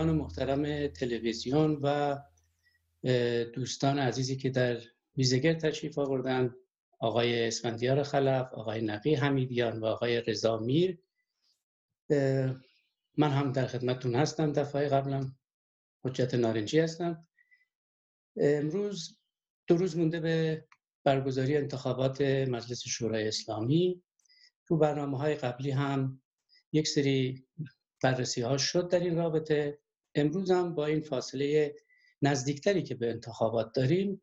بینندگان محترم تلویزیون و دوستان عزیزی که در ویزگر تشریف آوردن آقای اسفندیار خلف، آقای نقی حمیدیان و آقای رضامیر من هم در خدمتتون هستم. دفعه قبلم حجت نارنجی هستم. امروز دو روز مونده به برگزاری انتخابات مجلس شورای اسلامی. تو برنامه های قبلی هم یک سری بررسی ها شد در این رابطه. امروز هم با این فاصله نزدیکتری که به انتخابات داریم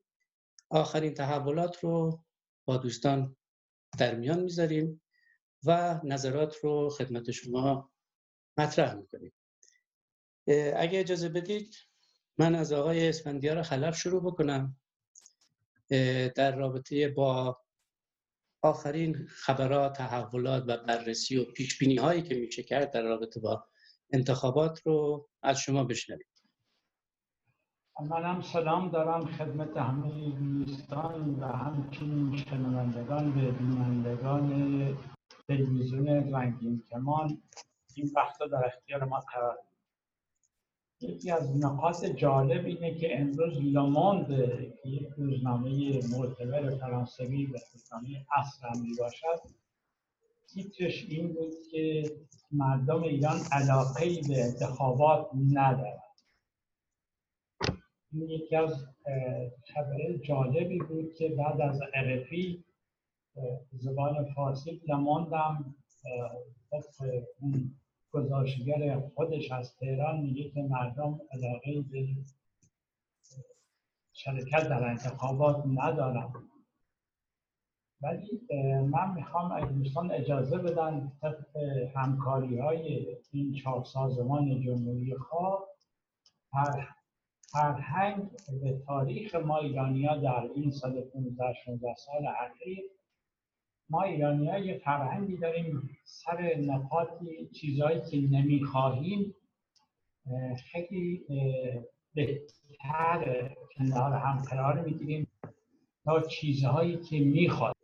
آخرین تحولات رو با دوستان در میان می‌ذاریم و نظرات رو خدمت شما مطرح می‌کنیم. اگه اجازه بدید من از آقای اسفندیار خلف شروع بکنم. در رابطه با آخرین خبرات تحولات و بررسی و پیش بینی هایی که میشه کرد در رابطه با انتخابات رو از شما بشنویم منم سلام دارم خدمت همه دوستان و همچنین شنوندگان و بینندگان تلویزیون رنگین کمان. این وقتا در اختیار ما قرار یکی از نقاط جالب اینه که امروز لاموند که یک روزنامه معتبر فرانسوی و روزنامه اصر هم باشد تیترش این بود که مردم ایران علاقه به انتخابات ندارد این یکی از خبر جالبی بود که بعد از عرفی زبان فارسی لماندم اون گزارشگر خودش از تهران میگه که مردم علاقه به شرکت در انتخابات ندارن. ولی من می‌خوام اگه دوستان اجازه بدن طبق همکاری های این چهار سازمان جمهوری خواه فرهنگ به تاریخ ما ایرانی ها در این سال 15 16 سال اخیر ما ایرانی ها یه فرهنگی داریم سر نقاطی چیزهایی که نمی‌خواهیم خیلی بهتر کنار هم قرار می‌گیریم تا چیزهایی که می‌خواد.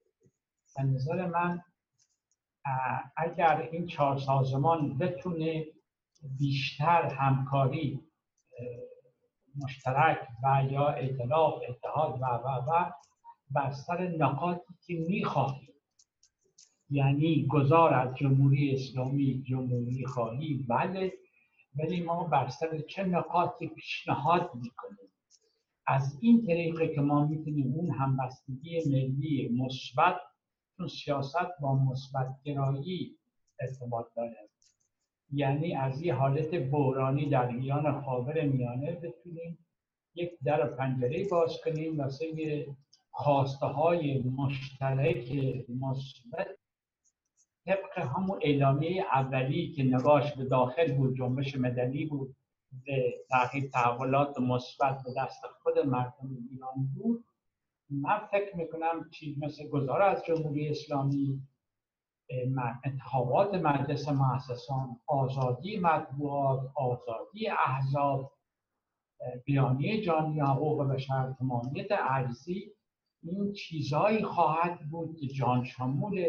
به نظر من اگر این چهار سازمان بتونه بیشتر همکاری مشترک و یا اعتلاف اتحاد و و و بر سر نقاطی که می‌خواهیم. یعنی گذار از جمهوری اسلامی جمهوری خواهی بله ولی ما بر سر چه نقاطی پیشنهاد می‌کنیم؟ از این طریقه که ما می‌تونیم اون همبستگی ملی مثبت چون سیاست با مثبت گرایی ارتباط داره. یعنی از یه حالت بحرانی در ایران خاور میانه بتونیم یک در پنجره باز کنیم واسه خواسته های مشترک مثبت طبق همون اعلامیه اولی که نگاش به داخل بود جنبش مدنی بود به تغییر تحولات مثبت به دست خود مردم ایران بود. من فکر می‌کنم چیز مثل گذار از جمهوری اسلامی انتخابات مجلس محسسان آزادی مطبوعات آزادی احزاب بیانیه جانی حقوق بشر تمامیت ارزی این چیزهایی خواهد بود که جان شمول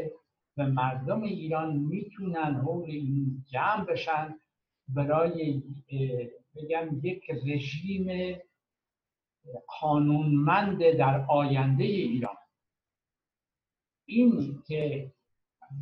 و مردم ایران می‌تونن حول این جمع بشن برای بگم یک رژیم قانونمند در آینده ایران. این که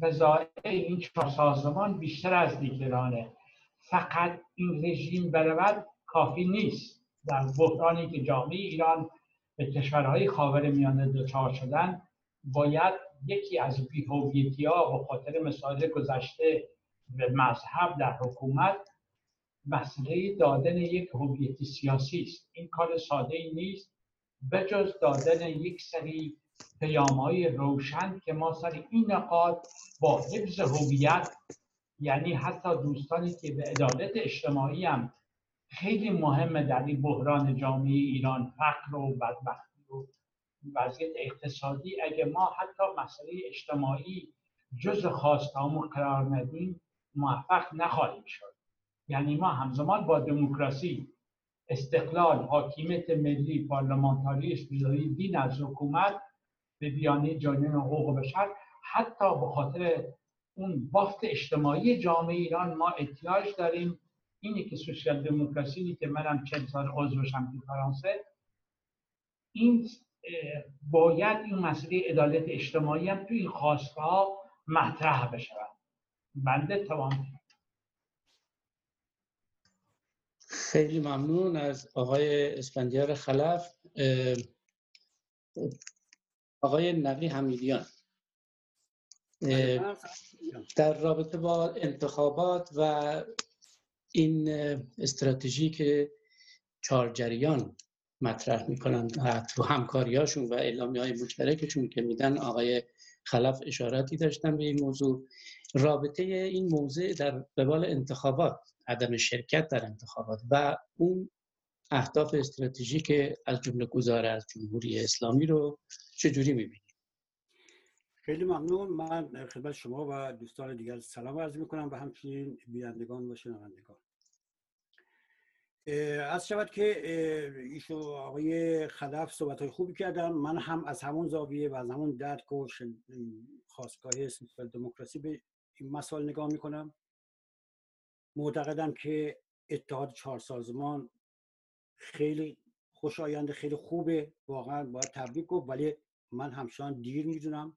وظایف این چهار سازمان بیشتر از دیگرانه. فقط این رژیم برود کافی نیست. در بحرانی که جامعه ایران به کشورهای خاور میانه دچار شدن باید یکی از بیهویتی به خاطر مسائل گذشته به مذهب در حکومت مسئله دادن یک هویت سیاسی است. این کار ساده ای نیست. بجز دادن یک سری های روشن که ما سر این نقاط با حفظ هویت یعنی حتی دوستانی که به عدالت اجتماعی هم خیلی مهمه در این بحران جامعه ایران فقر و بدبختی و وضعیت اقتصادی اگه ما حتی مسئله اجتماعی جز خواستامون قرار ندیم موفق نخواهیم شد. یعنی ما همزمان با دموکراسی استقلال حاکمیت ملی پارلمانتاریسم دین از حکومت به بیانیه جانین حقوق بشر حتی به خاطر اون بافت اجتماعی جامعه ایران ما احتیاج داریم. اینه که سوسیال دموکراسی که منم چند سال عضوشم تو فرانسه. این باید این مسئله عدالت اجتماعی هم توی این خواستها مطرح بشود بنده توان خیلی ممنون از آقای اسفندیار خلف. آقای نقی حمیدیان. در رابطه با انتخابات و این استراتژی که چهار جریان مطرح می‌کنن تو همکاریاشون و اعلامی های مشترکشون که میدن آقای خلف اشاراتی داشتن به این موضوع. رابطه این موضوع در قبال انتخابات عدم شرکت در انتخابات و اون اهداف استراتژیک از جمله گذاره از جمهوری اسلامی رو چجوری می‌بینید خیلی ممنون. من خدمت شما و دوستان دیگر سلام عرض می‌کنم و همچنین بینندگان و شنوندگان. از شود که ایشو آقای خلف صحبت های خوبی کردم من هم از همون زاویه و از همون درک و خواستگاه سیستم دموکراسی به این مسائل نگاه می‌کنم. معتقدم که اتحاد چهار سازمان خیلی خوشایند خیلی خوبه. واقعا باید تبریک گفت ولی من همچنان دیر می‌دونم.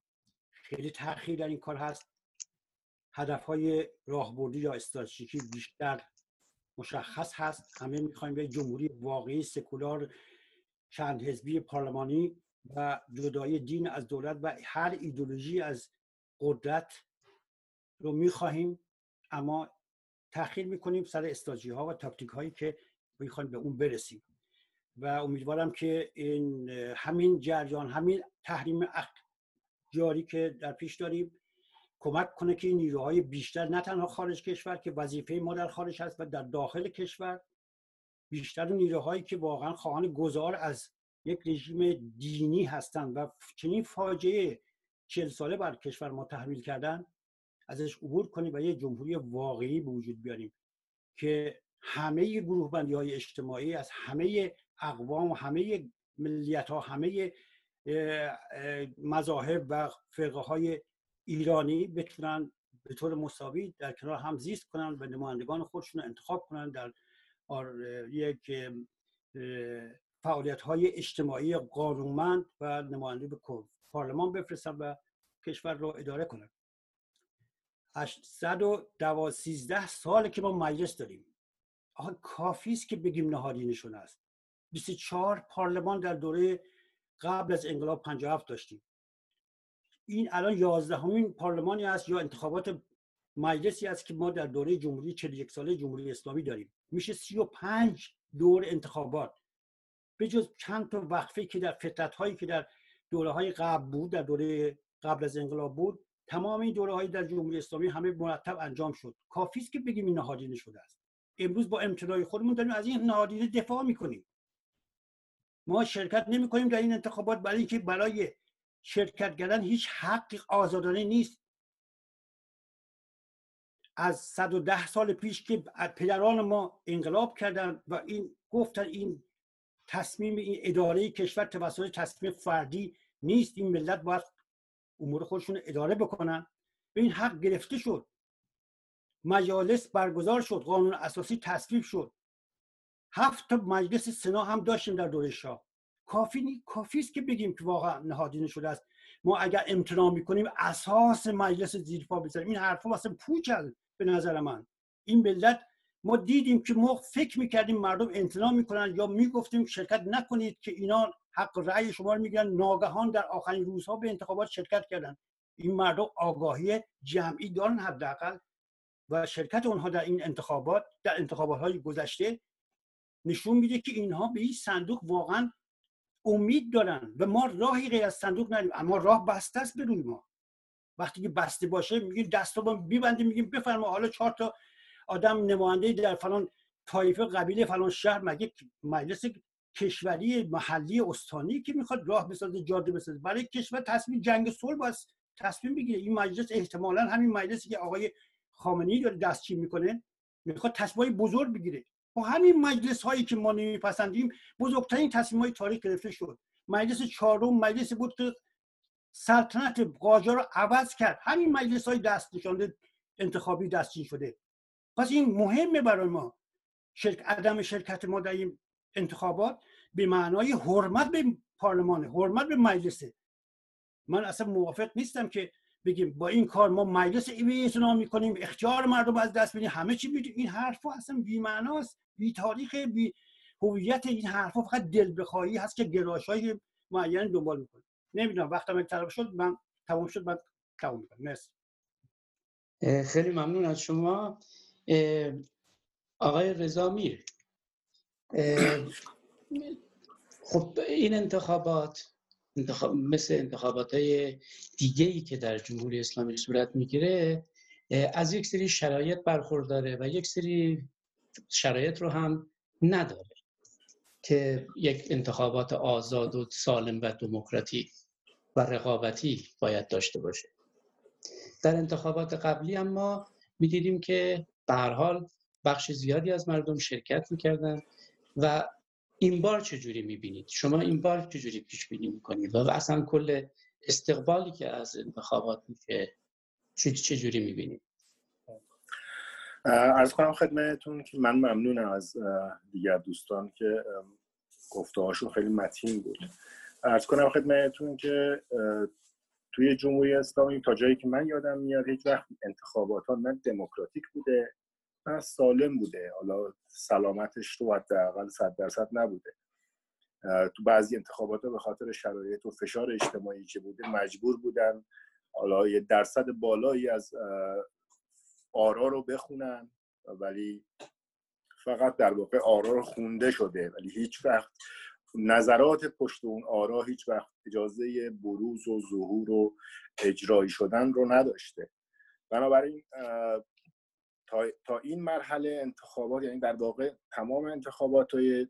خیلی تاخیر در این کار هست. هدف های راهبردی یا استراتژیکی بیشتر مشخص هست. همه می‌خوایم به جمهوری واقعی سکولار چند حزبی پارلمانی و جدای دین از دولت و هر ایدولوژی از قدرت رو می‌خواهیم. اما تاخیر می‌کنیم سر استراتژی ها و تاکتیک هایی که می‌خوایم به اون برسیم. و امیدوارم که این همین جریان همین تحریم جاری که در پیش داریم کمک کنه که این نیروهای بیشتر نه تنها خارج کشور که وظیفه ما در خارج هست و در داخل کشور بیشتر نیروهایی که واقعا خواهان گذار از یک رژیم دینی هستند و چنین فاجعه چل ساله بر کشور ما تحمیل کردن ازش عبور کنیم و یه جمهوری واقعی به وجود بیاریم که همه گروه بندی های اجتماعی از همه اقوام و همه ملیت ها همه مذاهب و فرقه های ایرانی بتونن به طور مساوی در کنار هم زیست کنن و نمایندگان خودشون انتخاب کنن در یک فعالیت های اجتماعی قانونمند و نماینده به پارلمان بفرستن و کشور رو اداره کنن. 813 ساله که ما مجلس داریم. آقا کافی است که بگیم نهادینشون است. 24 پارلمان در دوره قبل از انقلاب 57 داشتیم. این الان 11 همین پارلمانی است یا انتخابات مجلسی است که ما در دوره جمهوری 41 ساله جمهوری اسلامی داریم. میشه 35 دور انتخابات. به جز چند تا وقفه که در فترت هایی که در دوره های قبل بود در دوره قبل از انقلاب بود تمام این دوره در جمهوری اسلامی همه مرتب انجام شد. کافی است که بگیم این نهادینه شده است. امروز با امتناع خودمون داریم از این نهادینه دفاع می‌کنیم. ما شرکت نمی کنیم در این انتخابات برای اینکه برای شرکت کردن هیچ حق آزادانه نیست. از 110 سال پیش که پدران ما انقلاب کردن و این گفتن این تصمیم این اداره کشور توسط تصمیم فردی نیست. این ملت باید امور خودشون اداره بکنن. به این حق گرفته شد. مجالس برگزار شد. قانون اساسی تصویب شد. هفت تا مجلس سنا هم داشتیم در دوره شاه. کافی کافی است که بگیم که واقعا نهادینه شده است. ما اگر امتناع می‌کنیم اساس مجلس زیر پا بذاریم این حرفا واسه پوچ به نظر من. این ملت ما دیدیم که ما فکر می‌کردیم مردم امتناع می‌کنن یا می‌گفتیم شرکت نکنید که اینا حق رأی شما رو می‌گیرن. ناگهان در آخرین روزها به انتخابات شرکت کردن. این مردم آگاهی جمعی دارن حداقل و شرکت اونها در این انتخابات در انتخابات های گذشته نشون میده که اینها به این صندوق واقعا امید دارن و ما راهی غیر از صندوق نداریم. اما راه بسته است به روی ما. وقتی که بسته باشه میگیم دستا با میبندیم میگیم بفرما حالا چهار تا آدم نماینده در فلان طایفه قبیله فلان شهر مگه مجلس کشوری محلی استانی که می‌خواد راه بسازه جاده بسازه. برای کشور تصمیم جنگ صلح باید تصمیم بگیره. این مجلس احتمالا همین مجلسی که آقای خامنه‌ای داره دستچین می‌کنه می‌خواد تصمیم بزرگ بگیره. با همین مجلس هایی که ما نمیپسندیم بزرگترین تصمیم های تاریخ گرفته شد. مجلس چهارم مجلسی بود که سلطنت قاجار رو عوض کرد. همین مجلس های دست نشانده انتخابی دستچین شده. پس این مهمه برای ما. شرک عدم شرکت ما در این انتخابات به معنای حرمت به پارلمان حرمت به مجلسه. من اصلا موافق نیستم که بگیم با این کار ما مجلس ایویتنا می‌کنیم اختیار مردم از دست بدیم. همه چی بیدیم این حرف اصلا بی معناست بی تاریخ بی هویت این حرفا. فقط دل بخواهی هست که گراش های معین دنبال می‌کنه نمی‌دونم وقتم طلب شد من تمام شد من تمام می‌کنم. مرسی. خیلی ممنون از شما. آقای رضا میر. خب این انتخابات انتخاب مثل انتخابات های دیگه ای که در جمهوری اسلامی صورت می‌گیره از یک سری شرایط برخورداره و یک سری شرایط رو هم نداره که یک انتخابات آزاد و سالم و دموکراتیک و رقابتی باید داشته باشه. در انتخابات قبلی اما می‌دیدیم که به هر حال بخش زیادی از مردم شرکت می‌کردن. و این بار چجوری می‌بینید؟ شما این بار چجوری پیش بینی می‌کنید؟ و اصلا کل استقبالی که از انتخابات میشه چجوری می‌بینید؟ ارز کنم خدمتتون که من ممنونم از دیگر دوستان که گفته هاشون خیلی متین بود. ارز کنم خدمتتون که توی جمهوری اسلامی تا جایی که من یادم میاد هیچ وقت انتخابات ها نه دموکراتیک بوده نه سالم بوده. حالا سلامتش رو حداقل صد درصد نبوده. تو بعضی انتخابات به خاطر شرایط و فشار اجتماعی که بوده مجبور بودن حالا یه درصد بالایی از آرا رو بخونن ولی فقط در واقع آرا رو خونده شده. ولی هیچ وقت نظرات پشت اون آرا هیچ وقت اجازه بروز و ظهور و اجرایی شدن رو نداشته. بنابراین تا, این مرحله انتخابات یعنی در واقع تمام انتخابات های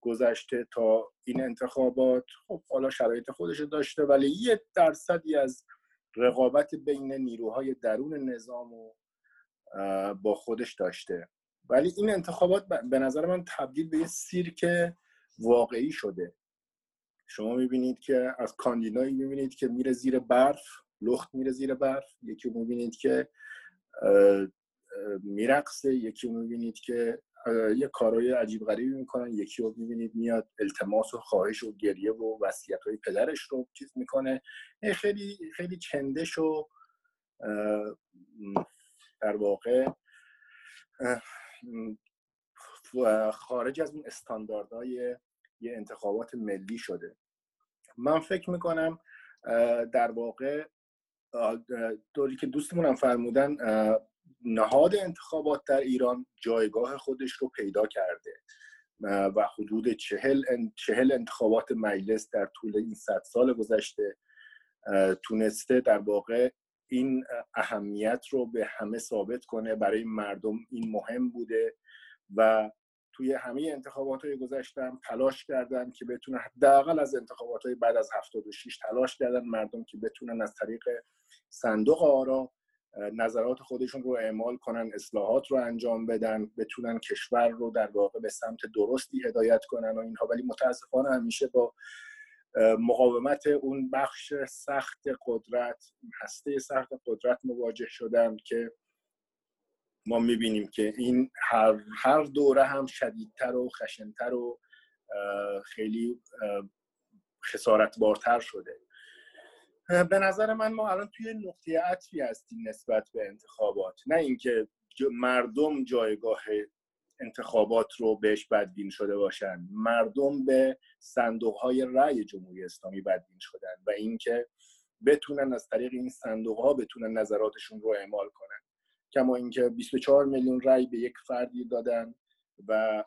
گذشته تا این انتخابات خب حالا شرایط خودش داشته ولی یه درصدی از رقابت بین نیروهای درون نظام و با خودش داشته. ولی این انتخابات به نظر من تبدیل به یه سیرک واقعی شده. شما می‌بینید که از کاندیدایی می‌بینید که میره زیر برف لخت میره زیر برف یکی می‌بینید که میرقصه یکی می‌بینید که یه کارهای عجیب غریبی می‌کنن یکی رو می‌بینید میاد التماس و خواهش و گریه و وصیت های پدرش رو چیز می‌کنه. خیلی خیلی چندش و در واقع خارج از اون استانداردهای یه انتخابات ملی شده. من فکر می‌کنم در واقع دوری که دوستمون هم فرمودن نهاد انتخابات در ایران جایگاه خودش رو پیدا کرده. و حدود چهل, چهل انتخابات مجلس در طول این صد سال گذشته تونسته در واقع این اهمیت رو به همه ثابت کنه. برای مردم این مهم بوده و توی همه انتخابات های گذشتم تلاش کردن که بتونن حداقل از انتخابات های بعد از 76 تلاش کردن مردم که بتونن از طریق صندوق آرا نظرات خودشون رو اعمال کنن اصلاحات رو انجام بدن بتونن کشور رو در واقع به سمت درستی هدایت کنن و اینها. ولی متاسفانه همیشه با مقاومت اون بخش سخت قدرت هسته سخت قدرت مواجه شدن که ما می‌بینیم که این هر, هر دوره هم شدیدتر و خشنتر و خیلی خسارتبارتر شده. به نظر من ما الان توی نقطه عطفی هستیم نسبت به انتخابات. نه اینکه مردم جایگاه انتخابات رو بهش بدبین شده باشن. مردم به صندوق های رأی جمهوری اسلامی بدبین شدن و اینکه بتونن از طریق این صندوق ها بتونن نظراتشون رو اعمال کنن. کما اینکه 24 میلیون رأی به یک فردی دادن و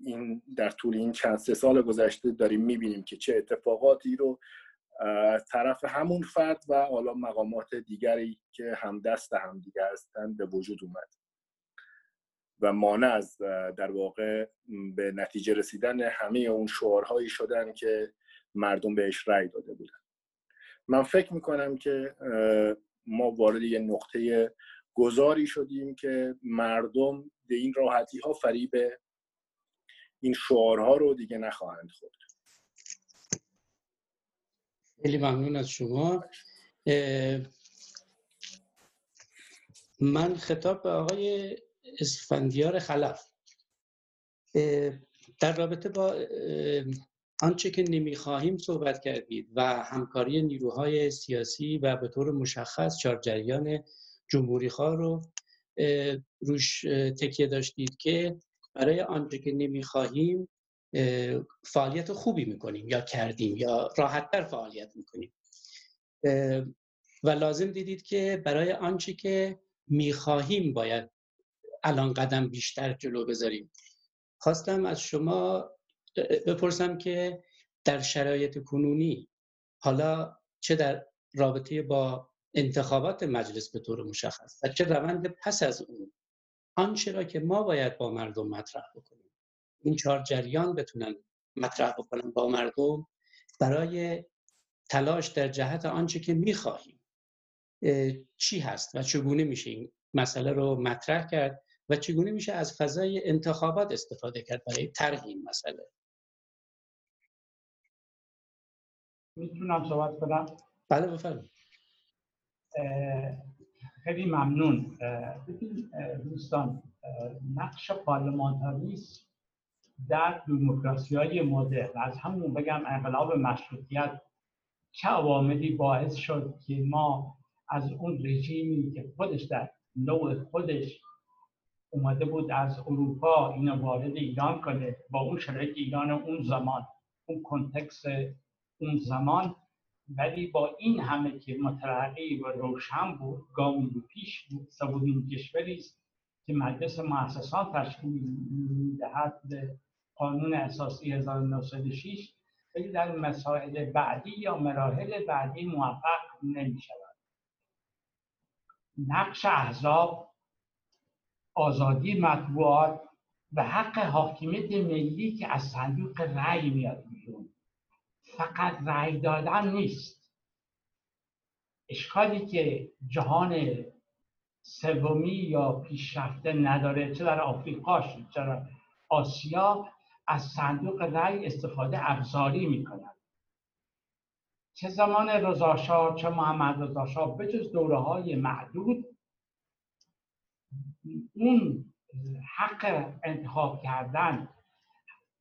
این در طول این چند سه سال گذشته داریم می‌بینیم که چه اتفاقاتی رو طرف همون فرد و حالا مقامات دیگری که همدست همدیگه هستند به وجود اومد. و مانع از در واقع به نتیجه رسیدن همه اون شعارهایی شدن که مردم بهش رأی داده بودن. من فکر می‌کنم که ما وارد یه نقطه گذاری شدیم که مردم به این راحتی ها فریب این شعارها رو دیگه نخواهند خورد. خیلی ممنون از شما. من خطاب به آقای اسفندیار خلف. در رابطه با آنچه که نمی‌خواهیم صحبت کردید و همکاری نیروهای سیاسی و به طور مشخص چهار جریان جمهوری خواه رو روش تکیه داشتید که برای آنچه که نمی‌خواهیم فعالیت خوبی می‌کنیم یا کردیم یا راحتتر فعالیت می‌کنیم. و لازم دیدید که برای آنچه که می‌خواهیم باید الان قدم بیشتر جلو بذاریم. خواستم از شما بپرسم که در شرایط کنونی حالا چه در رابطه با انتخابات مجلس به طور مشخص و چه روند پس از اون آنچه را که ما باید با مردم مطرح بکنیم؟ این چهار جریان بتونن مطرح بکنن با مردم برای تلاش در جهت آنچه که می‌خواهیم. چی هست و چگونه میشه این مسئله رو مطرح کرد و چگونه میشه از فضای انتخابات استفاده کرد برای طرح این مسئله؟ می‌تونم صحبت کنم؟ بله بفرمایید. خیلی ممنون. ببین دوستان نقش پارلمانتاریسم در دموکراسی های مدرن. از همون بگم انقلاب مشروطیت چه عواملی باعث شد که ما از اون رژیمی که خودش در نوع خودش اومده بود از اروپا اینو وارد ایران کنه با اون شرایط ایران اون زمان اون کنتکس اون زمان. ولی با این همه که مترقی و روشن بود گامی به پیش بود سبودین کشوری است که مجلس مؤسسان تشکیل می‌دهد قانون اساسی 1906 ولی در مسائل بعدی یا مراحل بعدی موفق نمی شود نقش احزاب آزادی مطبوعات و حق حاکمیت ملی که از صندوق رأی میاد بیرون. فقط رأی دادن نیست. اشکالی که جهان سومی یا پیشرفته نداره چه در آفریقا چه در آسیا از صندوق رأی استفاده ابزاری می‌کنند. چه زمان رضاشاه چه محمد رضاشاه به جز دوره های معدود اون حق انتخاب کردن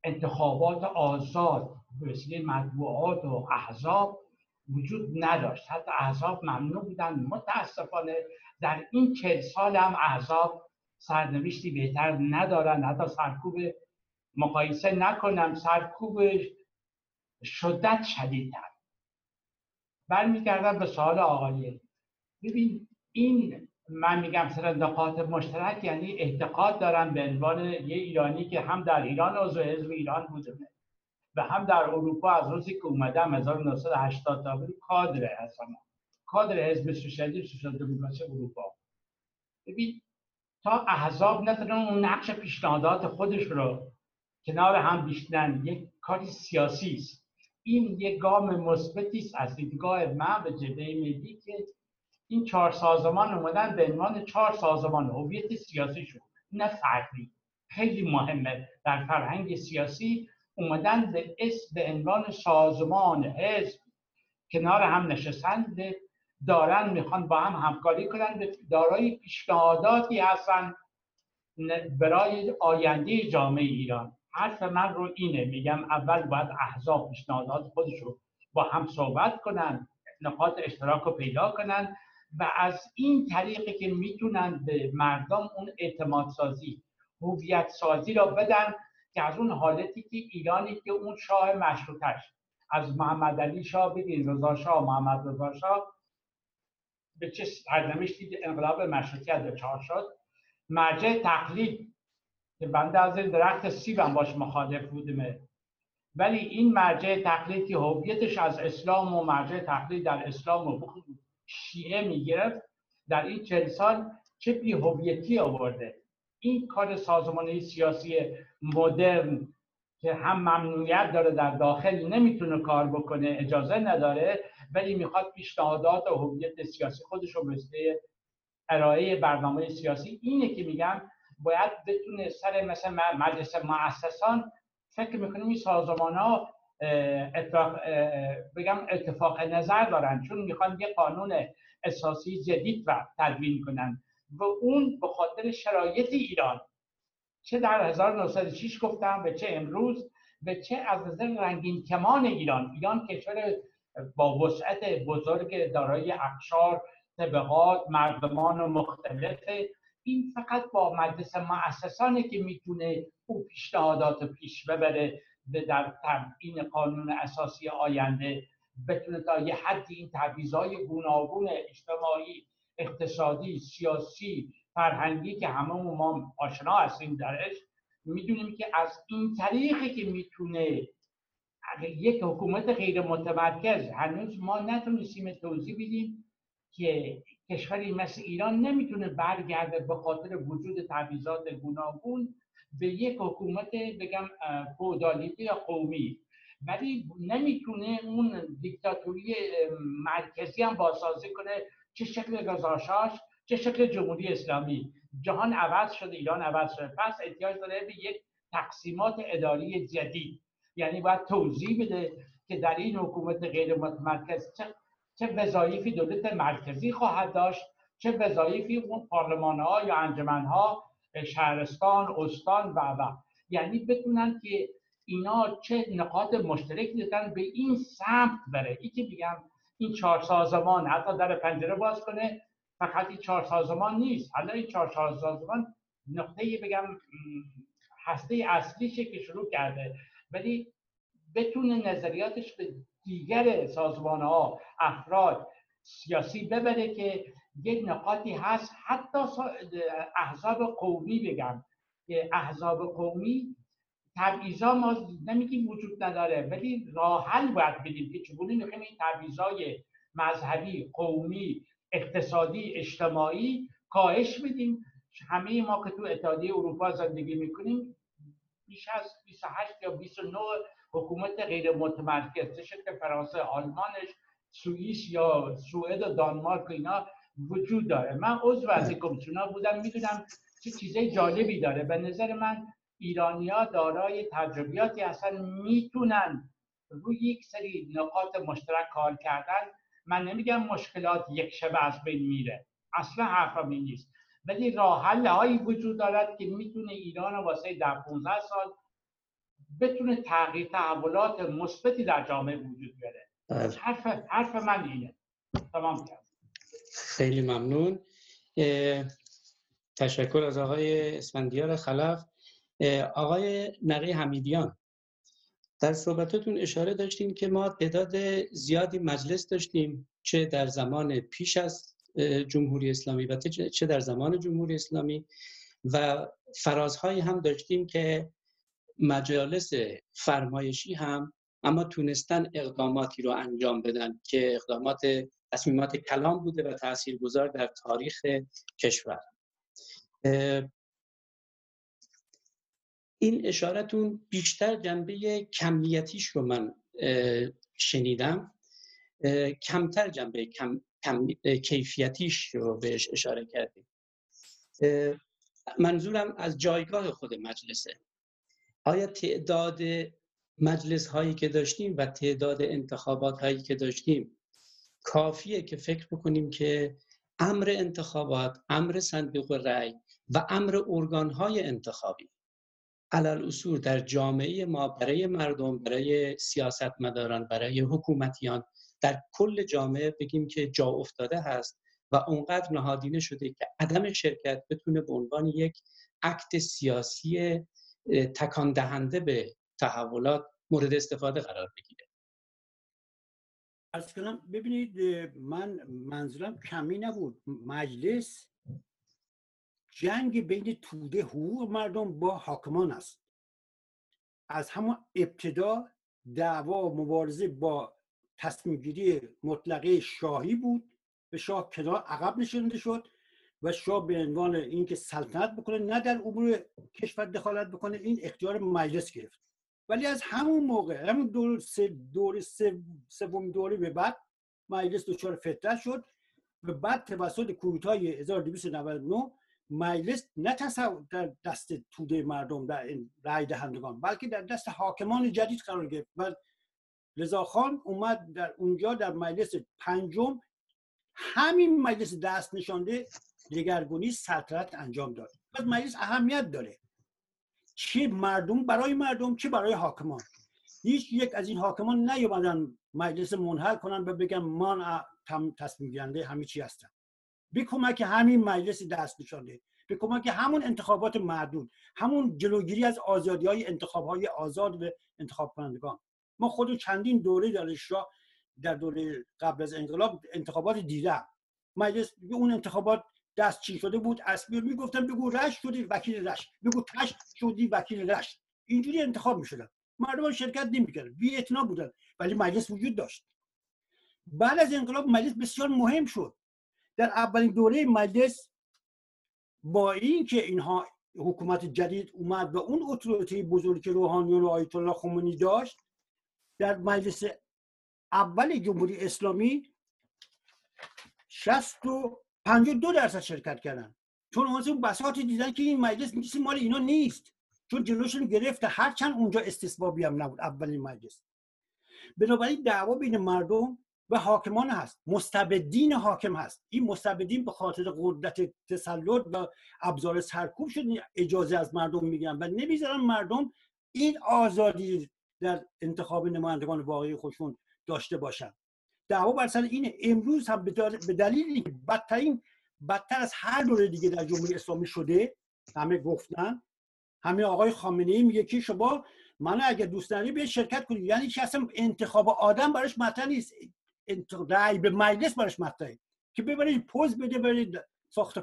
انتخابات آزاد به مطبوعات و احزاب وجود نداشت. حتی احزاب ممنوع بودن متاسفانه در این چهل سال هم احزاب سرنوشتی بهتر ندارن حتی سرکوب مقایسه نکنم سرکوب شدت شدیدتر. برمیگردم به سوال آقای. ببین این من میگم سر نقاط مشترک یعنی اعتقاد دارم به عنوان یه ایرانی که هم در ایران عضو حزب ایران بوده و هم در اروپا از روزی که اومدم 1980 تا کادر هستم. کادر حزب سوسیالیست سوسیال دموکراسی اروپا. ببین تا احزاب نتونن اون نقش پیشنهادات خودش رو کنار هم بیشتن یک کاری سیاسی است. این یک گام مثبتی است از دیدگاه من به جبهه ملی که این چهار سازمان اومدن به عنوان چهار سازمان هویت سیاسی شد. نه فردی. خیلی مهمه. در فرهنگ سیاسی اومدن به اسم به عنوان سازمان حزب. کنار هم نشستن دارن می‌خوان با هم همکاری کنن. دارای پیشنهاداتی هستن برای آینده جامعه ایران. حرف من رو اینه میگم اول باید احزاب پیشنهادات خودش رو با هم صحبت کنن نقاط اشتراک رو پیدا کنن و از این طریقی که می‌تونن به مردم اون اعتماد سازی هویت سازی را بدن که از اون حالتی که ایرانی که اون شاه مشروطش از محمد علی شاه بگین رضا شاه محمد رضا شاه به چه سرنوشتی انقلاب مشروطیت چهار شد مرجع تقلید که بنده از درخت سیبم باش مخالف بودمه. ولی این مرجع تقلید که هویتش از اسلام و مرجع تقلید در اسلام و شیعه می‌گرفت در این چهل سال چه بی هویتی آورده. این کار سازمانی سیاسی مدرن که هم ممنوعیت داره در داخل نمی‌تونه کار بکنه اجازه نداره ولی می‌خواد پیشنهادات و هویت سیاسی خودش رو مثل ارائه برنامه سیاسی. اینه که میگم باید بتونه سر مثل مجلس مؤسسان فکر می‌کنیم این سازمان ها اتفاق بگم اتفاق نظر دارن چون می‌خوان یه قانون اساسی جدید و تدوین کنن. و اون به خاطر شرایط ایران چه در 1906 گفتم به چه امروز به چه از نظر رنگین کمان ایران. ایران کشور با وسعت بزرگ دارای اقشار طبقات مردمان و مختلف این فقط با مجلس مؤسسانه که می‌تونه او پیشنهادات پیش ببره در تبیین قانون اساسی آینده بتونه تا یه حدی این تبعیضهای گوناگون اجتماعی اقتصادی سیاسی فرهنگی که همه ما آشنا هستیم درش می‌دونیم که از این طریقی که می‌تونه یک حکومت غیر متمرکز هنوز ما نتونستیم توضیح بدیم که کشوری مثل ایران نمی‌تونه برگرده به خاطر وجود تبعیضات گوناگون به یک حکومت بگم فودالیته یا قومی. ولی نمی‌تونه اون دیکتاتوری مرکزی هم بازسازی کنه چه شکل گزارشاش چه شکل جمهوری اسلامی. جهان عوض شده ایران عوض شده. پس احتیاج داره به یک تقسیمات اداری جدید. یعنی باید توضیح بده که در این حکومت غیر متمرکز چه, وظایفی دولت مرکزی خواهد داشت چه وظایفی اون پارلمان ها یا انجمن ها شهرستان استان و و. یعنی بتونن که اینا چه نقاط مشترک دادن به این سمت بره. ای که بگم این چهار سازمان حتی در پنجره باز کنه فقط این چهار سازمان نیست. حالا این چهار سازمان نقطه بگم هسته اصلیشه که شروع کرده. ولی بتونه نظریاتش به دیگر سازمان ها افراد سیاسی ببره که یک نقاطی هست. حتی احزاب قومی بگم که احزاب قومی تبعیضا ما نمیگیم وجود نداره ولی راه حل باید بدیم که چگونه می‌خوایم این تبعیضای مذهبی قومی اقتصادی اجتماعی کاهش بدیم. همه ما که تو اتحادیه اروپا زندگی می‌کنیم بیش از 28 یا 29 حکومت غیر متمرکز شکل فرانسه آلمانش سوئیس یا سوئد و دانمارک اینا وجود داره. من عضو از کمیسیونا بودم می‌دونم چه چیزای جالبی داره. به نظر من ایرانیا دارای تجربیاتی هستن می‌تونن روی یک سری نقاط مشترک کار کردن. من نمیگم مشکلات یک شبه از بین میره. اصلا حرفم این نیست. ولی راه حل هایی وجود دارد که می‌تونه ایران واسه در 15 سال بتونه تغییر تحولات مثبتی در جامعه وجود بیاره. بله. حرف حرف من اینه. تمام کرد خیلی ممنون. تشکر از آقای اسفندیار خلف. آقای نقی حمیدیان در صحبتاتون اشاره داشتیم که ما تعداد زیادی مجلس داشتیم چه در زمان پیش از جمهوری اسلامی و چه در زمان جمهوری اسلامی و فرازهایی هم داشتیم که مجالس فرمایشی هم اما تونستن اقداماتی رو انجام بدن که اقدامات تصمیمات کلام بوده و تاثیرگذار در تاریخ کشور. این اشارتون بیشتر جنبه کمیتیش رو من شنیدم. کمتر جنبه کم، کیفیتیش رو بهش اشاره کردیم. منظورم از جایگاه خود مجلسه. آیا تعداد مجلس هایی که داشتیم و تعداد انتخابات هایی که داشتیم کافیه که فکر بکنیم که امر انتخابات امر صندوق رأی و امر ارگان های انتخابی علل اصول در جامعه ما برای مردم برای سیاستمداران برای حکومتیان در کل جامعه بگیم که جا افتاده هست و اونقدر نهادینه شده که عدم شرکت بتونه به عنوان یک عکت سیاسی تکان دهنده به تحولات مورد استفاده قرار بگیره. از کنم ببینید من منظورم کمی نبود. مجلس جنگ بین توده حقوق مردم با حاکمان است. از همون ابتدا دعوا مبارزه با تصمیم گیری مطلقه شاهی بود. به شاه کنار عقب نشونده شد. و شاه به عنوان اینکه سلطنت بکنه نه در امور کشور دخالت بکنه این اختیار مجلس گرفت. ولی از همون موقع همون دور سه دور سوم دوره به بعد مجلس دچار فترت شد و بعد توسط کودتای 1299 مجلس نه در دست توده مردم در این رای دهندگان بلکه در دست حاکمان جدید قرار گرفت. و خان اومد در اونجا در مجلس پنجم همین مجلس دست نشانده دگرگونی سلطنت انجام داد. پس مجلس اهمیت داره. چه مردم برای مردم چه برای حاکمان. هیچ یک از این حاکمان نیومدن مجلس منحل کنن و بگن من تصمیم گیرنده همه چی هستم. به کمک همین مجلس دست نشانده. به کمک همون انتخابات معدود همون جلوگیری از آزادی های انتخاب های آزاد به انتخاب کنندگان ما خود چندین دوره در در دوره قبل از انقلاب انتخابات دیدم. مجلس اون انتخابات دستچین شده بود اسبیر می‌گفتن بگو رش شدی وکیل رش بگو تش شدی وکیل رش اینجوری انتخاب می‌شدن. مردم شرکت نمی‌کردن. بی اتنا بودن. ولی مجلس وجود داشت. بعد از انقلاب مجلس بسیار مهم شد. در اولین دوره مجلس با اینکه اینها حکومت جدید اومد و اون اتوریته بزرگی که روحانیون و آیت الله خمینی داشت در مجلس اول جمهوری اسلامی 60 و 52 درصد شرکت کردن. چون اون بساطی دیدن که این مجلس میگه مال اینا نیست. چون جلوشون گرفته. هرچند اونجا استثبابی هم نبود. اولین مجلس. بنابراین دعوا بین مردم و حاکمان هست. مستبدین حاکم هست. این مستبدین به خاطر قدرت تسلط و ابزار سرکوب شد اجازه از مردم می‌گیرن و نمی‌ذارن مردم این آزادی در انتخاب نمایندگان واقعی خودشون داشته باشن. دعوا بر سر اینه. امروز هم به دلیل اینکه بدترین بدتر از هر دوره دیگه در جمهوری اسلامی شده همه گفتن. همه آقای خامنه ای میگه که شما من اگر دوست داری به شرکت کنید یعنی که اصلا انتخاب آدم براش مطرح نیست. رأی به مجلس براش مطرحه. که ببرید پوز بده برید ساخت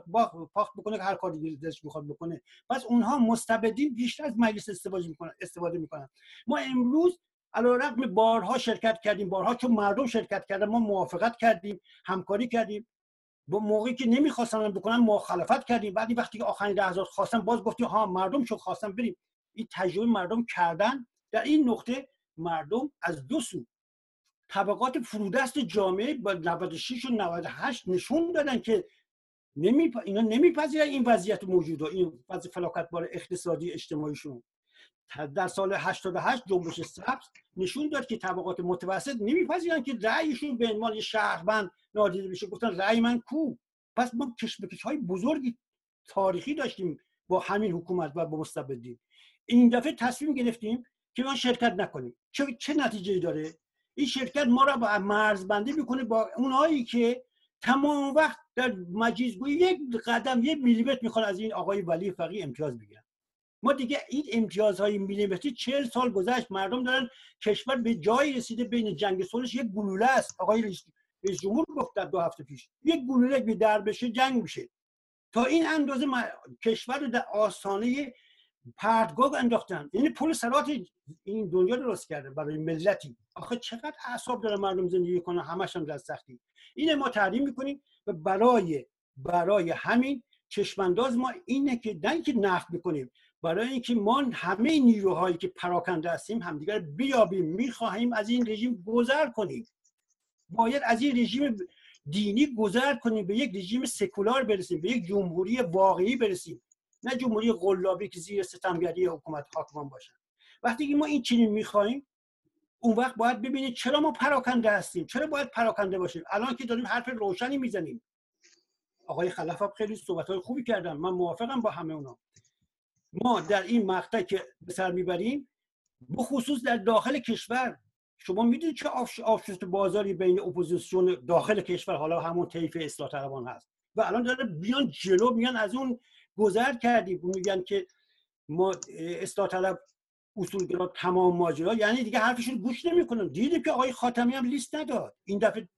پاخت بکنه هر کاری دلش می‌خواد بکنه. پس اونها مستبدین بیشتر از مجلس استفاده می‌کنن استفاده می‌کنن. ما امروز رقم بارها شرکت کردیم بارها چون مردم شرکت کردن ما موافقت کردیم همکاری کردیم. با موقعی که نمی‌خواستن بکنن مخالفت کردیم. بعدی وقتی که آخرین لحظات خواستن باز گفتیم ها مردم چون خواستن بریم. این تجربه مردم کردن. در این نقطه مردم از دو سو طبقات فرودست جامعه با 96 و 98 نشون دادن که نمی اینا نمیپذیرن این وضعیت موجود و این وضع بار اقتصادی اجتماعیشون. در سال 88 جنبش سبز نشون داد که طبقات متوسط نمیپذیرن که رأیشون به عنوان شهروند نادیده بشه. گفتن رأی من کو؟ پس ما کشمکش های بزرگی تاریخی داشتیم با همین حکومت و با مستبدین. این دفعه تصمیم گرفتیم که ما شرکت نکنیم. چه, چه نتیجه داره؟ این شرکت ما را با مرزبندی می‌کنه با اونهایی که تمام وقت در مجیزگویی یک قدم یک میلیمتر می‌خوان از این آقای ولی فقی امتیاز بگیرن. ما دیگه این امتیازهای میلیمتری چهل سال گذشت مردم دارن کشور به جایی رسیده بین جنگ صلحش یک گلوله است. آقای رئیس جمهور گفت دو هفته پیش یک گلوله که در بشه جنگ میشه. تا این اندازه کشور رو در آستانه پرتگاه انداختن. یعنی پول سرات این دنیا درست کرده برای ملتی. آخه چقدر اعصاب داره مردم زندگی کنه همش هم در سختی. اینه ما تعلیم می‌کنیم و برای برای همین چشمانداز ما اینه که نه اینکه نفت می‌کنیم برای اینکه ما همه نیروهایی که پراکنده هستیم همدیگر بیابیم می‌خواهیم از این رژیم گذر کنیم. باید از این رژیم دینی گذر کنیم به یک رژیم سکولار برسیم به یک جمهوری واقعی برسیم. نه جمهوری قلابی که زیر ستمگری حکومت حاکمان باشن. وقتی که ما این چنین می‌خواهیم اون وقت باید ببینید چرا ما پراکنده هستیم چرا باید پراکنده باشیم. الان که داریم حرف روشنی می‌زنیم. آقای خلف خیلی صحبت های خوبی کردن. من موافقم با همه اونا. ما در این مقطع که به سر می‌بریم بخصوص در داخل کشور شما می‌دونید چه آفشوت بازاری بین اپوزیسیون داخل کشور حالا همون طیف اصلاح طلبان هست. و الان داره بیان جلو میان از اون گذر کردیم میگن که ما اصلاح طلب اصولگرا تمام ماجرا یعنی دیگه حرفشون گوش نمی‌کنن. دیدیم که آقای خاتمی هم لیست نداد. این دفعه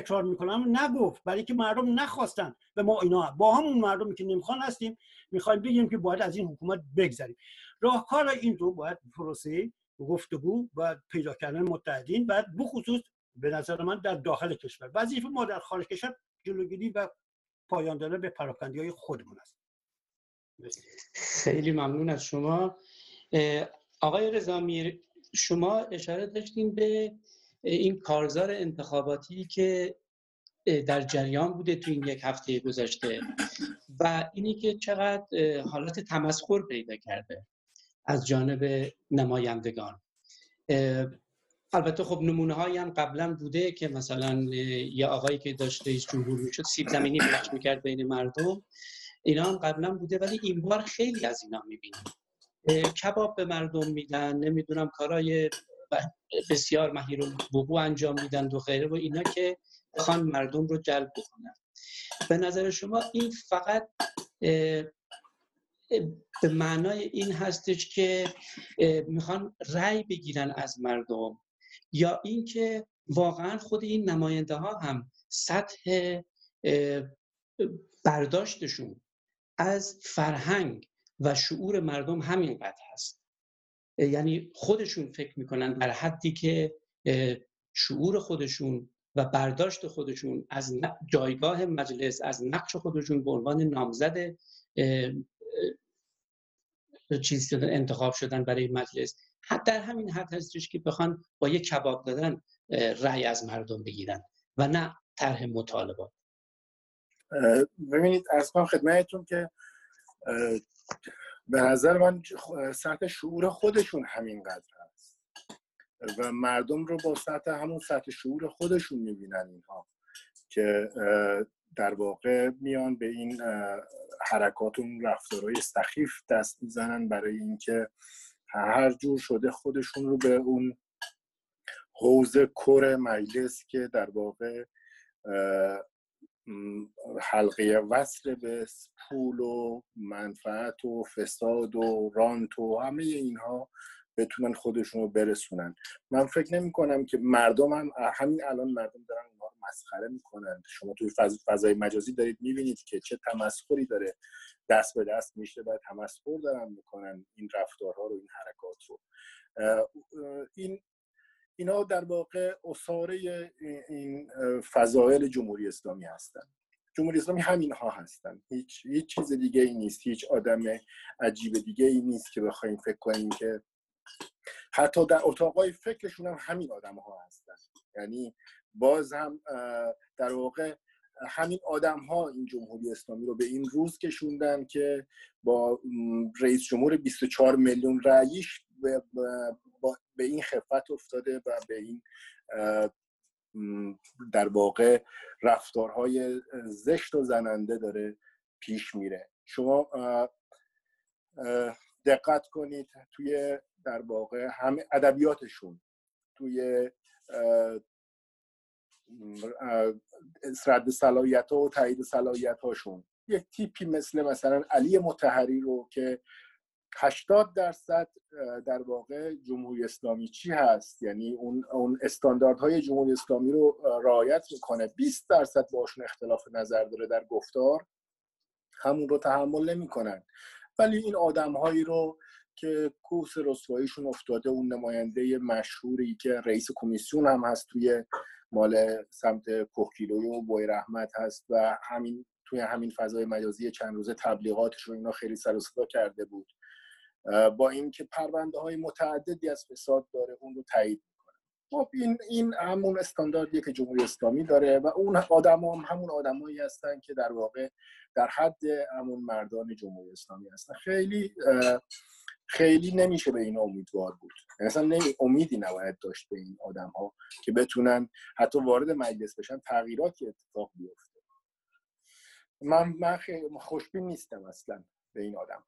تکرار می‌کنم نگفت برای که مردم نخواستن. و ما اینا با همون مردمی که نمی‌خوان هستیم می‌خوایم بگیم که باید از این حکومت بگذریم. راهکار این رو باید پروسه گفتگو و پیدا کردن متحدین و بخصوص به نظر من در داخل کشور. وظیفه ما در خارج کشور جلوگیری و پایان دادن به پراکندی های خودمون است. خیلی ممنون از شما. آقای رضامیر شما اشاره داشتین به این کارزار انتخاباتی که در جریان بوده تو این یک هفته گذشته و اینی که چقدر حالت تمسخر پیدا کرده از جانب نمایندگان. البته خب نمونه هایی هم قبلا بوده که مثلا یه آقایی که داشته رئیس جمهور می‌شد سیب زمینی پخش می‌کرد بین مردم اینا هم قبلا بوده ولی این بار خیلی از اینا می‌بینیم. کباب به مردم میدن نمی‌دونم کارای بسیار مهیر وقوع انجام میدن و غیره و اینا که بخوان مردم رو جلب بکنن. به نظر شما این فقط به معنای این هستش که می‌خوان رأی بگیرن از مردم یا اینکه واقعا خود این نماینده ها هم سطح برداشتشون از فرهنگ و شعور مردم همینقدر هست. یعنی خودشون فکر می‌کنن در حدی که شعور خودشون و برداشت خودشون از جایگاه مجلس از نقش خودشون به عنوان نامزد چیز انتخاب شدن برای مجلس. حتی در همین حد هستش که بخوان با یه کباب دادن رأی از مردم بگیرن و نه طرح مطالبات. ببینید از خدمتتون که به نظر من سطح شعور خودشون همینقدر هست. و مردم رو با سطح همون سطح شعور خودشون می‌بینن اینها که در واقع میان به این حرکات و رفتارهای سخیف دست می‌زنن برای اینکه هر جور شده خودشون رو به اون حوزه کور مجلس که در واقع حلقه وصل به پول و منفعت و فساد و رانت و همه اینها بتونن خودشون رو برسونن. من فکر نمی کنم که مردم هم همین الان مردم دارن اونها رو مسخره می‌کنن شما توی فضای مجازی دارید می‌بینید که چه تمسخری داره. دست به دست میشه و تمسخر دارن می‌کنن این رفتارها رو این حرکات رو. این اینا در واقع اصاره این فضایل جمهوری اسلامی هستن. جمهوری اسلامی همین ها هستن. هیچ هیچ چیز دیگه ای نیست. هیچ آدم عجیب دیگه ای نیست که بخوایم فکر کنیم که حتی در اتاقای فکرشون هم همین آدم ها هستن. یعنی باز هم در واقع همین آدم ها این جمهوری اسلامی رو به این روز کشوندن که با رئیس جمهور 24 میلیون رأیش به این خفت افتاده و به این در واقع رفتارهای زشت و زننده داره پیش میره. شما دقت کنید توی در واقع همه ادبیاتشون توی رد صلاحیت ها و تایید صلاحیت هاشون. یک تیپی مثل مثلا علی متحری رو که 80 درصد در واقع جمهوری اسلامی چی هست؟ یعنی اون اون استانداردهای جمهوری اسلامی رو رعایت می‌کنه. 20 درصد باشون اختلاف نظر داره در گفتار. همون رو تحمل نمی‌کنن. ولی این آدمهایی رو که کوس رسواییشون افتاده اون نماینده مشهوری که رئیس کمیسیون هم هست توی مال سمت کوکیلوی و بوی رحمت هست و همین توی همین فضای مجازی چند روزه تبلیغاتش رو اینا خیلی سر کرده بود. با اینکه پرونده های متعددی از فساد داره اون رو تایید می‌کنه خب این این همون استانداردیه که جمهوری اسلامی داره و اون آدم هم همون آدمایی هستن که در واقع در حد همون مردان جمهوری اسلامی هستن. خیلی خیلی نمیشه به این امیدوار بود. اصلا نمی امیدی نباید داشت به این آدم ها که بتونن حتی وارد مجلس بشن تغییراتی اتفاق بیفته. من من خوشبین نیستم اصلا به این آدم.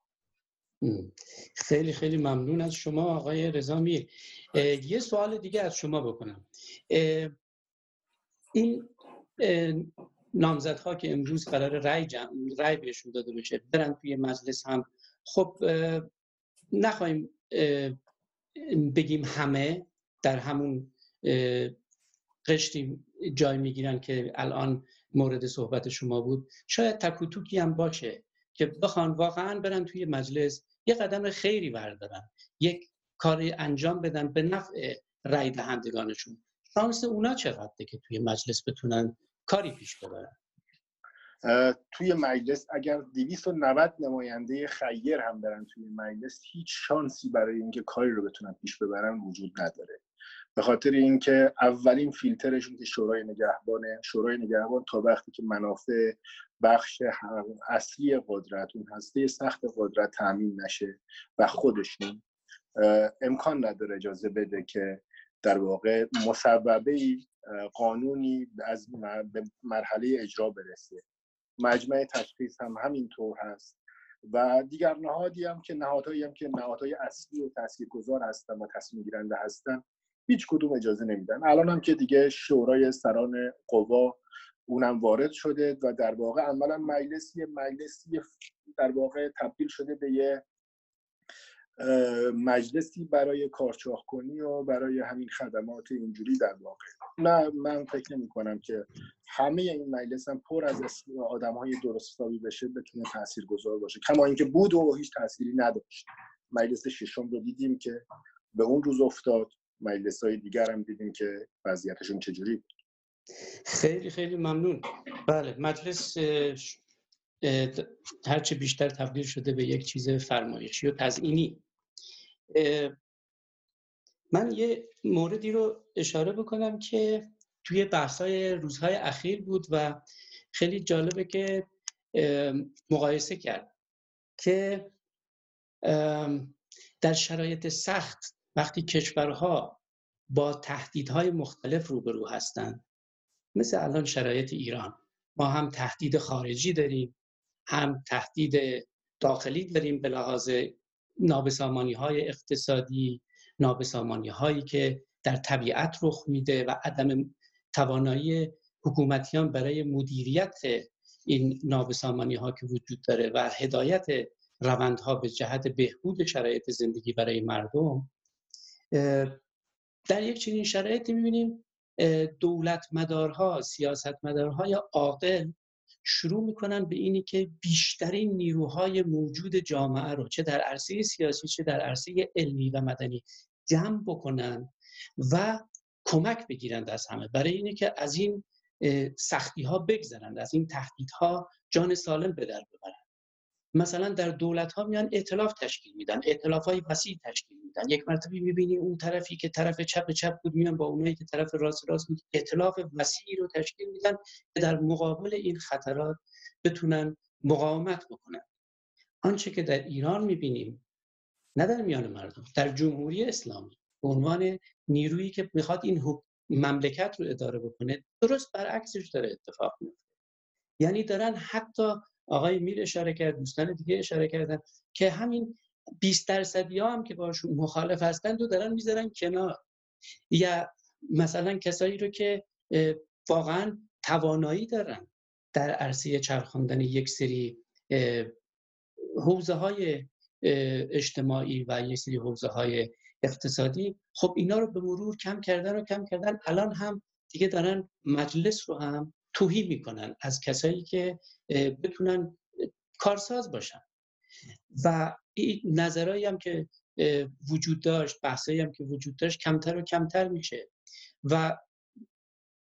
خیلی خیلی ممنون از شما آقای رزامی یه سوال دیگه از شما بکنم. این نامزدها که امروز قرار رای, رای بهشون داده بشه برن توی مجلس هم. خب نخواهیم بگیم همه در همون قشتی جای می‌گیرن که الان مورد صحبت شما بود. شاید تکوتوکی هم باشه که بخوان واقعا برن توی مجلس یه قدم خیری بردارن یک کاری انجام بدن به نفع رای دهندگانشون. شانس اونا چقدره که توی مجلس بتونن کاری پیش ببرن؟ توی مجلس اگر 290 نماینده خیر هم برن توی مجلس هیچ شانسی برای اینکه کاری رو بتونن پیش ببرن وجود نداره. به خاطر اینکه اولین فیلترشون که شورای نگهبانه شورای نگهبان تا وقتی که منافع بخش اصلی قدرت اون هسته سخت قدرت تامین نشه و خودشون امکان نداره اجازه بده که در واقع مسببه قانونی از مرحله اجرا برسه. مجمع تشخیص هم همینطور هست. و دیگر نهادی هم که نهادهایی هم که نهادهای اصلی و تاثیرگذار هستن و تصمیم گیرنده هستن هیچ کدوم اجازه نمیدن. الان هم که دیگه شورای سران قوا اونم وارد شده و در واقع عملا مجلسی مجلسی در واقع تبدیل شده به یه مجلسی برای کارچاخ کنی و برای همین خدمات اینجوری در واقع. نه من فکر نمی کنم که همه این مجلس هم پر از آدم های درست بشه بتونه تأثیر گذار باشه. کما اینکه بود و هیچ تأثیری نداشت. مجلس ششم رو دیدیم که به اون روز افتاد. مجلس های دیگر هم دیدیم که وضعیتشون چجوری بود. خیلی خیلی ممنون. بله مجلس هرچه بیشتر تبدیل شده به یک چیز فرمایشی و تزئینی. من یه موردی رو اشاره بکنم که توی بحثای روزهای اخیر بود و خیلی جالبه که مقایسه کرد که در شرایط سخت وقتی کشورها با تهدیدهای مختلف روبرو هستند مثل الان شرایط ایران. ما هم تهدید خارجی داریم هم تهدید داخلی داریم به لحاظ نابسامانی های اقتصادی نابسامانی هایی که در طبیعت رخ میده و عدم توانایی حکومتیان برای مدیریت این نابسامانی ها که وجود داره و هدایت روندها به جهت بهبود شرایط زندگی برای مردم در یک چنین شرایطی می‌بینیم دولت مدارها سیاست مدارهای عاقل شروع می‌کنن به اینی که بیشترین نیروهای موجود جامعه رو چه در عرصه سیاسی چه در عرصه علمی و مدنی جمع بکنن و کمک بگیرند از همه. برای اینه که از این سختی ها بگذرند از این تهدیدها جان سالم به در ببرند. مثلا در دولت ها میان اطلاف تشکیل میدن اطلاف های وسیع تشکیل میدن. یک مرتبه می‌بینی اون طرفی که طرف چپ چپ بود میان با اونایی که طرف راست راست بود اطلاف وسیعی رو تشکیل میدن که در مقابل این خطرات بتونن مقاومت بکنن. آنچه که در ایران می‌بینیم نه در میان مردم در جمهوری اسلامی به عنوان نیرویی که می‌خواد این مملکت رو اداره بکنه درست برعکسش داره اتفاق میفته یعنی دارن حتی آقای میر اشاره کرد دوستان دیگه اشاره کردن که همین 20 درصدی ها هم که باشون مخالف هستند و دارن می‌ذارن کنار. یا مثلا کسایی رو که واقعا توانایی دارن در عرصه چرخاندن یک سری حوزه های اجتماعی و یک سری حوزه های اقتصادی خب اینا رو به مرور کم کردن و کم کردن. الان هم دیگه دارن مجلس رو هم توهی می‌کنن از کسایی که بتونن کارساز باشن. و این نظرهایی هم که وجود داشت بحثایی هم که وجود داشت کمتر و کمتر میشه. و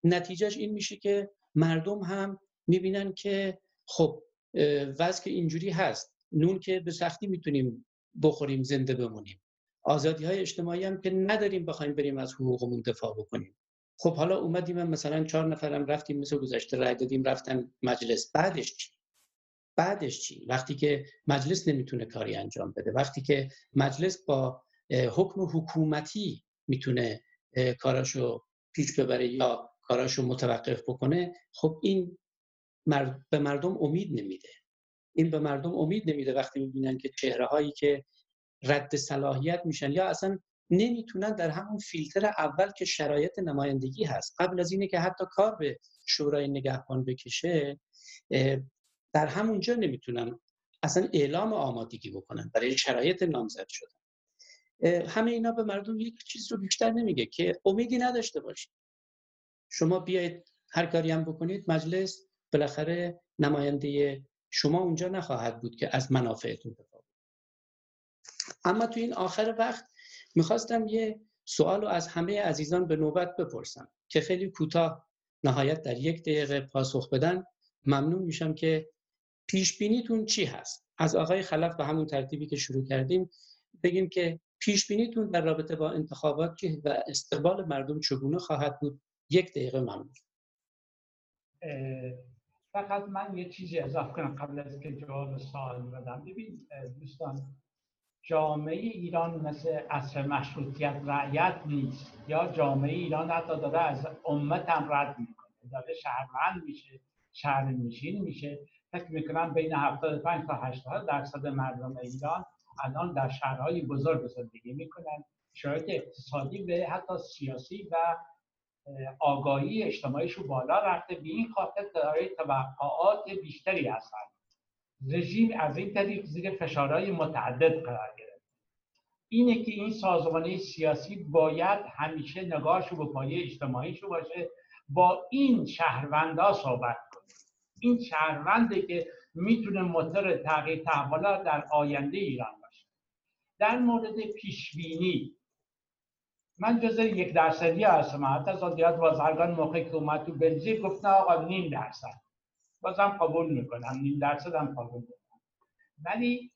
نتیجهش این میشه که مردم هم می‌بینن که خب وضع که اینجوری هست. نون که به سختی می‌تونیم بخوریم زنده بمونیم. آزادی های اجتماعی هم که نداریم بخوایم بریم از حقوقمون دفاع بکنیم. خب حالا اومدیم مثلا چهار نفرم رفتیم مثل گذشته رای دادیم رفتن مجلس. بعدش چی؟ بعدش چی؟ وقتی که مجلس نمی‌تونه کاری انجام بده. وقتی که مجلس با حکم حکومتی می‌تونه کاراشو پیش ببره یا کاراشو متوقف بکنه خب این به مردم امید نمیده. این به مردم امید نمیده وقتی می‌بینن که چهره هایی که رد صلاحیت میشن یا اصلا نمی‌تونن در همون فیلتر اول که شرایط نمایندگی هست قبل از اینه که حتی کار به شورای نگهبان بکشه در همونجا نمی‌تونن اصلا اعلام آمادگی بکنن برای شرایط نامزد شدن. همه اینا به مردم یک چیز رو بیشتر نمیگه که امیدی نداشته باشید. شما بیاید هر کاری هم بکنید مجلس بالاخره نماینده شما اونجا نخواهد بود که از منافعتون دفاع اما تو این آخر وقت می‌خواستم یه سوال رو از همه عزیزان به نوبت بپرسم که خیلی کوتاه نهایت در یک دقیقه پاسخ بدن ممنون میشم که پیش بینیتون چی هست؟ از آقای خلف به همون ترتیبی که شروع کردیم بگیم که پیش بینیتون در رابطه با انتخابات چی و استقبال مردم چگونه خواهد بود؟ یک دقیقه ممنون. فقط من یه چیزی اضافه کنم قبل از که جواب سوال بدم. ببین دوستان جامعه ایران مثل اصر مشروطیت رعیت نیست یا جامعه ایران حتی داره از امت هم رد می‌کنه. داره شهروند میشه شهر نشین میشه. فکر می‌کنم بین 75 تا 80 درصد مردم ایران الان در شهرهای بزرگ زندگی می‌کنن. شرایط اقتصادی به حتی سیاسی و آگاهی اجتماعیشون بالا رفته. به این خاطر دارای توقعات بیشتری هستند رژیم از این طریق زیر فشارهای متعدد قرار گرفت. اینه که این سازمانه سیاسی باید همیشه نگاهشو به پایه اجتماعیشو باشه با این شهروندا صحبت کنه. این شهرونده که می‌تونه موتور تغییر تحولات در آینده ایران باشه. در مورد پیشبینی من جز یک درصدی هستم. حتی زادیات بازرگان موقعی که اومد تو بلژیک گفت آقا نیم درصد. بازم قبول می‌کنم. نیم درصد هم قبول می‌کنم. ولی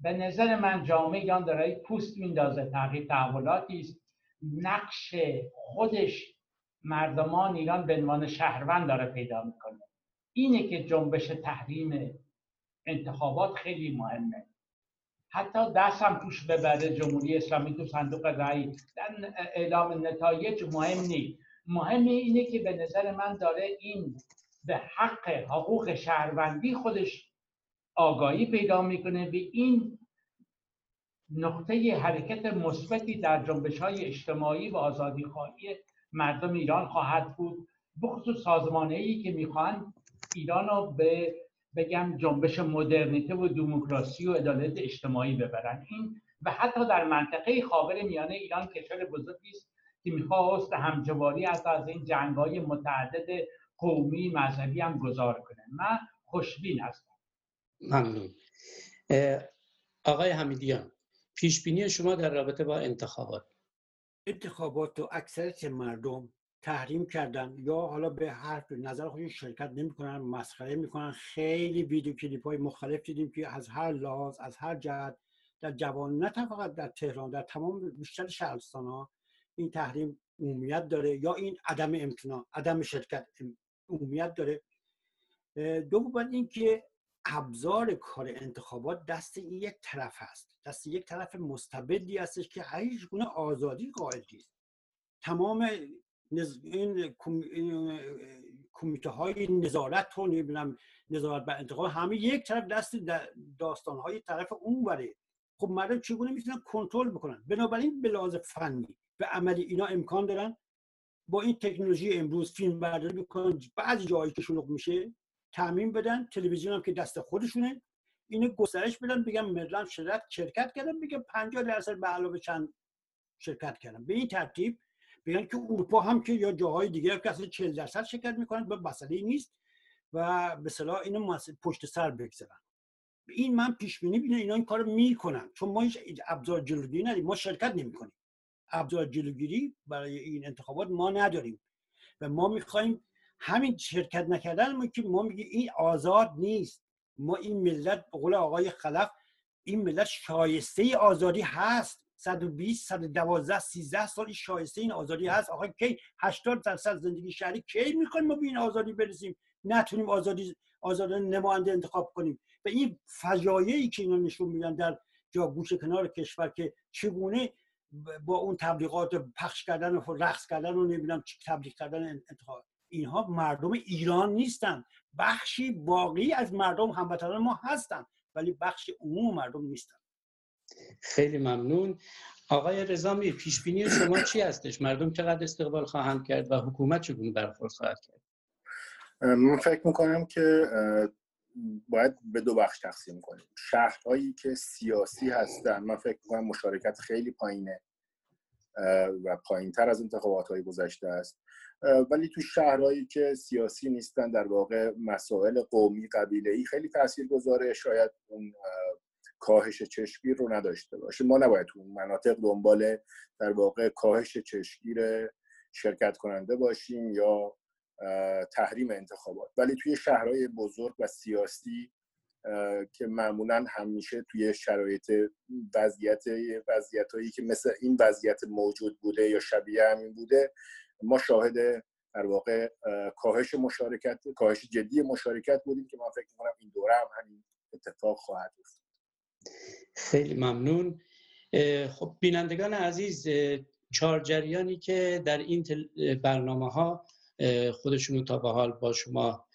به نظر من جامعه داره پوست میندازه. تغییر تحولاتی است. نقش خودش مردمان ایران به عنوان شهروند داره پیدا می‌کنه. اینه که جنبش تحریم انتخابات خیلی مهمه. حتی دست هم توش ببره جمهوری اسلامی تو صندوق رأی اعلام نتایج مهم نیست. مهم اینه که به نظر من داره این به حق حقوق شهروندی خودش آگاهی پیدا می‌کنه به این نقطه حرکت مثبتی در جنبش های اجتماعی و آزادی خواهی مردم ایران خواهد بود بخصوص سازمانه ای که می‌خوان ایران رو به بگم جنبش مدرنیته و دموکراسی و عدالت اجتماعی ببرن. این و حتی در منطقه خاور میانه ایران کشور بزرگی است که می‌خواست همجواری از از این جنگ های متعدد قومی مذهبی هم گذار کنه. من خوشبین هستم. ممنون. آقای حمیدیان پیشبینی شما در رابطه با انتخابات. انتخابات و اکثریت مردم تحریم کردن یا حالا به حرف نظر خودشون شرکت نمی‌کنن مسخره می‌کنن؟ خیلی ویدیو کلیپ های مختلف دیدیم که از هر لحاظ از هر جهت در جوان نه فقط در تهران در تمام بیشتر شهرستان ها این تحریم عمومیت داره یا این عدم امتناع عدم شرکت عمومیت داره. دوم این که ابزار کار انتخابات دست این یک طرف هست. دست یک طرف مستبدی هستش که هیچ گونه آزادی قائل نیست. تمام این کمیته های نظارت رو نمی‌دونم نظارت بر انتخاب همه یک طرف دست داستان های طرف اون بره. خب مردم چگونه می‌تونن کنترل بکنن؟ بنابراین به فنی به عملی اینا امکان دارن. با این تکنولوژی امروز فیلم برداری می‌کنن بعضی جایی که شلوغ میشه تعمین بدن تلویزیون هم که دست خودشونه. اینو گسترش بدن بگم مردم شرکت شرکت کردن بگم 50 درصد به علاوه چند شرکت کردن. به این ترتیب بگن که اروپا هم که یا جاهای دیگه که اصلا 40 درصد شرکت می‌کنن به مسئله نیست و به صلاح اینو پشت سر بگذارن. این من پیش بینی بینم اینا این کارو می‌کنن. چون ما هیچ ابزار جلوگیری نداریم. ما شرکت نمی‌کنیم. ابزار جلوگیری برای این انتخابات ما نداریم. و ما می‌خوایم همین شرکت نکردن ما که ما میگیم این آزاد نیست. ما این ملت به قول آقای خلف این ملت شایسته آزادی هست. 120 112 13 سال شایسته این آزادی هست. آقا کی؟ 80 درصد زندگی شهری کی می‌کنیم ما به این آزادی برسیم؟ نتونیم آزادی آزادی نماینده انتخاب کنیم. و این فجایعی که اینا نشون میدن در جا گوش کنار کشور که چگونه با اون تبلیغات پخش کردن و رقص کردن و نمی‌دونم تبلیغ کردن انتخاب. اینها مردم ایران نیستن. بخشی باقی از مردم هموطنان ما هستن ولی بخش عموم مردم نیستن. خیلی ممنون. آقای رزامی پیش بینی شما چی هستش؟ مردم چقدر استقبال خواهند کرد و حکومت چگونه برخورد خواهد کرد؟ من فکر می‌کنم که باید به دو بخش تقسیم کنیم. شهرهایی که سیاسی هستن من فکر می‌کنم مشارکت خیلی پایینه و پایین تر از انتخابات های گذشته است. ولی تو شهرهایی که سیاسی نیستن در واقع مسائل قومی قبیله ای خیلی تاثیر گذاره شاید اون کاهش چشمگیر رو نداشته باشه. ما نباید تو مناطق دنبال در واقع کاهش چشمگیر شرکت کننده باشیم یا تحریم انتخابات. ولی توی شهرهای بزرگ و سیاسی که معمولا همیشه توی شرایط وضعیت وضعیت هایی که مثل این وضعیت موجود بوده یا شبیه همین بوده ما شاهد در واقع کاهش مشارکت کاهش جدی مشارکت بودیم که من فکر می‌کنم این دوره هم همین اتفاق خواهد افتاد. خیلی ممنون. خب بینندگان عزیز چهار جریانی که در این برنامه ها خودشون تا به حال با شما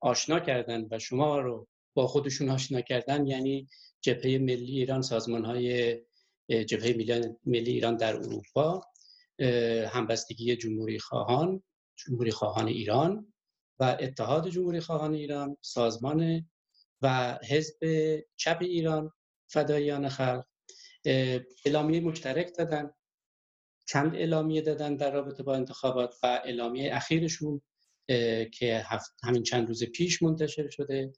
آشنا کردن و شما رو با خودشون آشنا کردن یعنی جبهه ملی ایران سازمان های جبهه ملی ایران در اروپا همبستگی جمهوری خواهان جمهوری خواهان ایران و اتحاد جمهوری خواهان ایران سازمان و حزب چپ ایران فدایان خلق. اعلامیه مشترک دادن. چند اعلامیه دادن در رابطه با انتخابات و اعلامیه اخیرشون که همین چند روز پیش منتشر شده.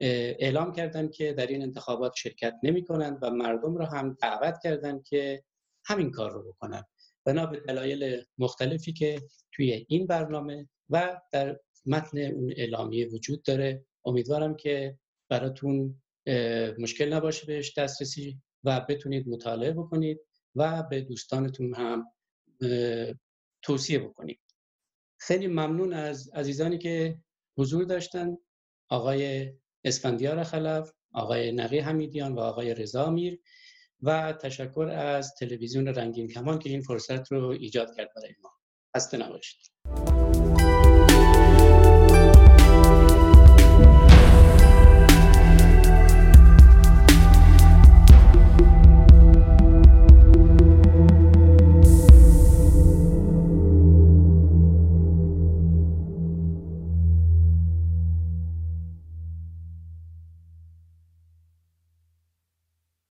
اعلام کردن که در این انتخابات شرکت نمی کنند و مردم را هم دعوت کردند که همین کار رو بکنن. بنا به دلایل مختلفی که توی این برنامه و در متن اون اعلامیه وجود داره. امیدوارم که براتون مشکل نباشه بهش دسترسی و بتونید مطالعه بکنید. و به دوستانتون هم توصیه بکنید خیلی ممنون از عزیزانی که حضور داشتن. آقای اسفندیار خلف آقای نقی حمیدیان و آقای رضا میر و تشکر از تلویزیون رنگین کمان که این فرصت رو ایجاد کرد برای ما. هسته نباشید.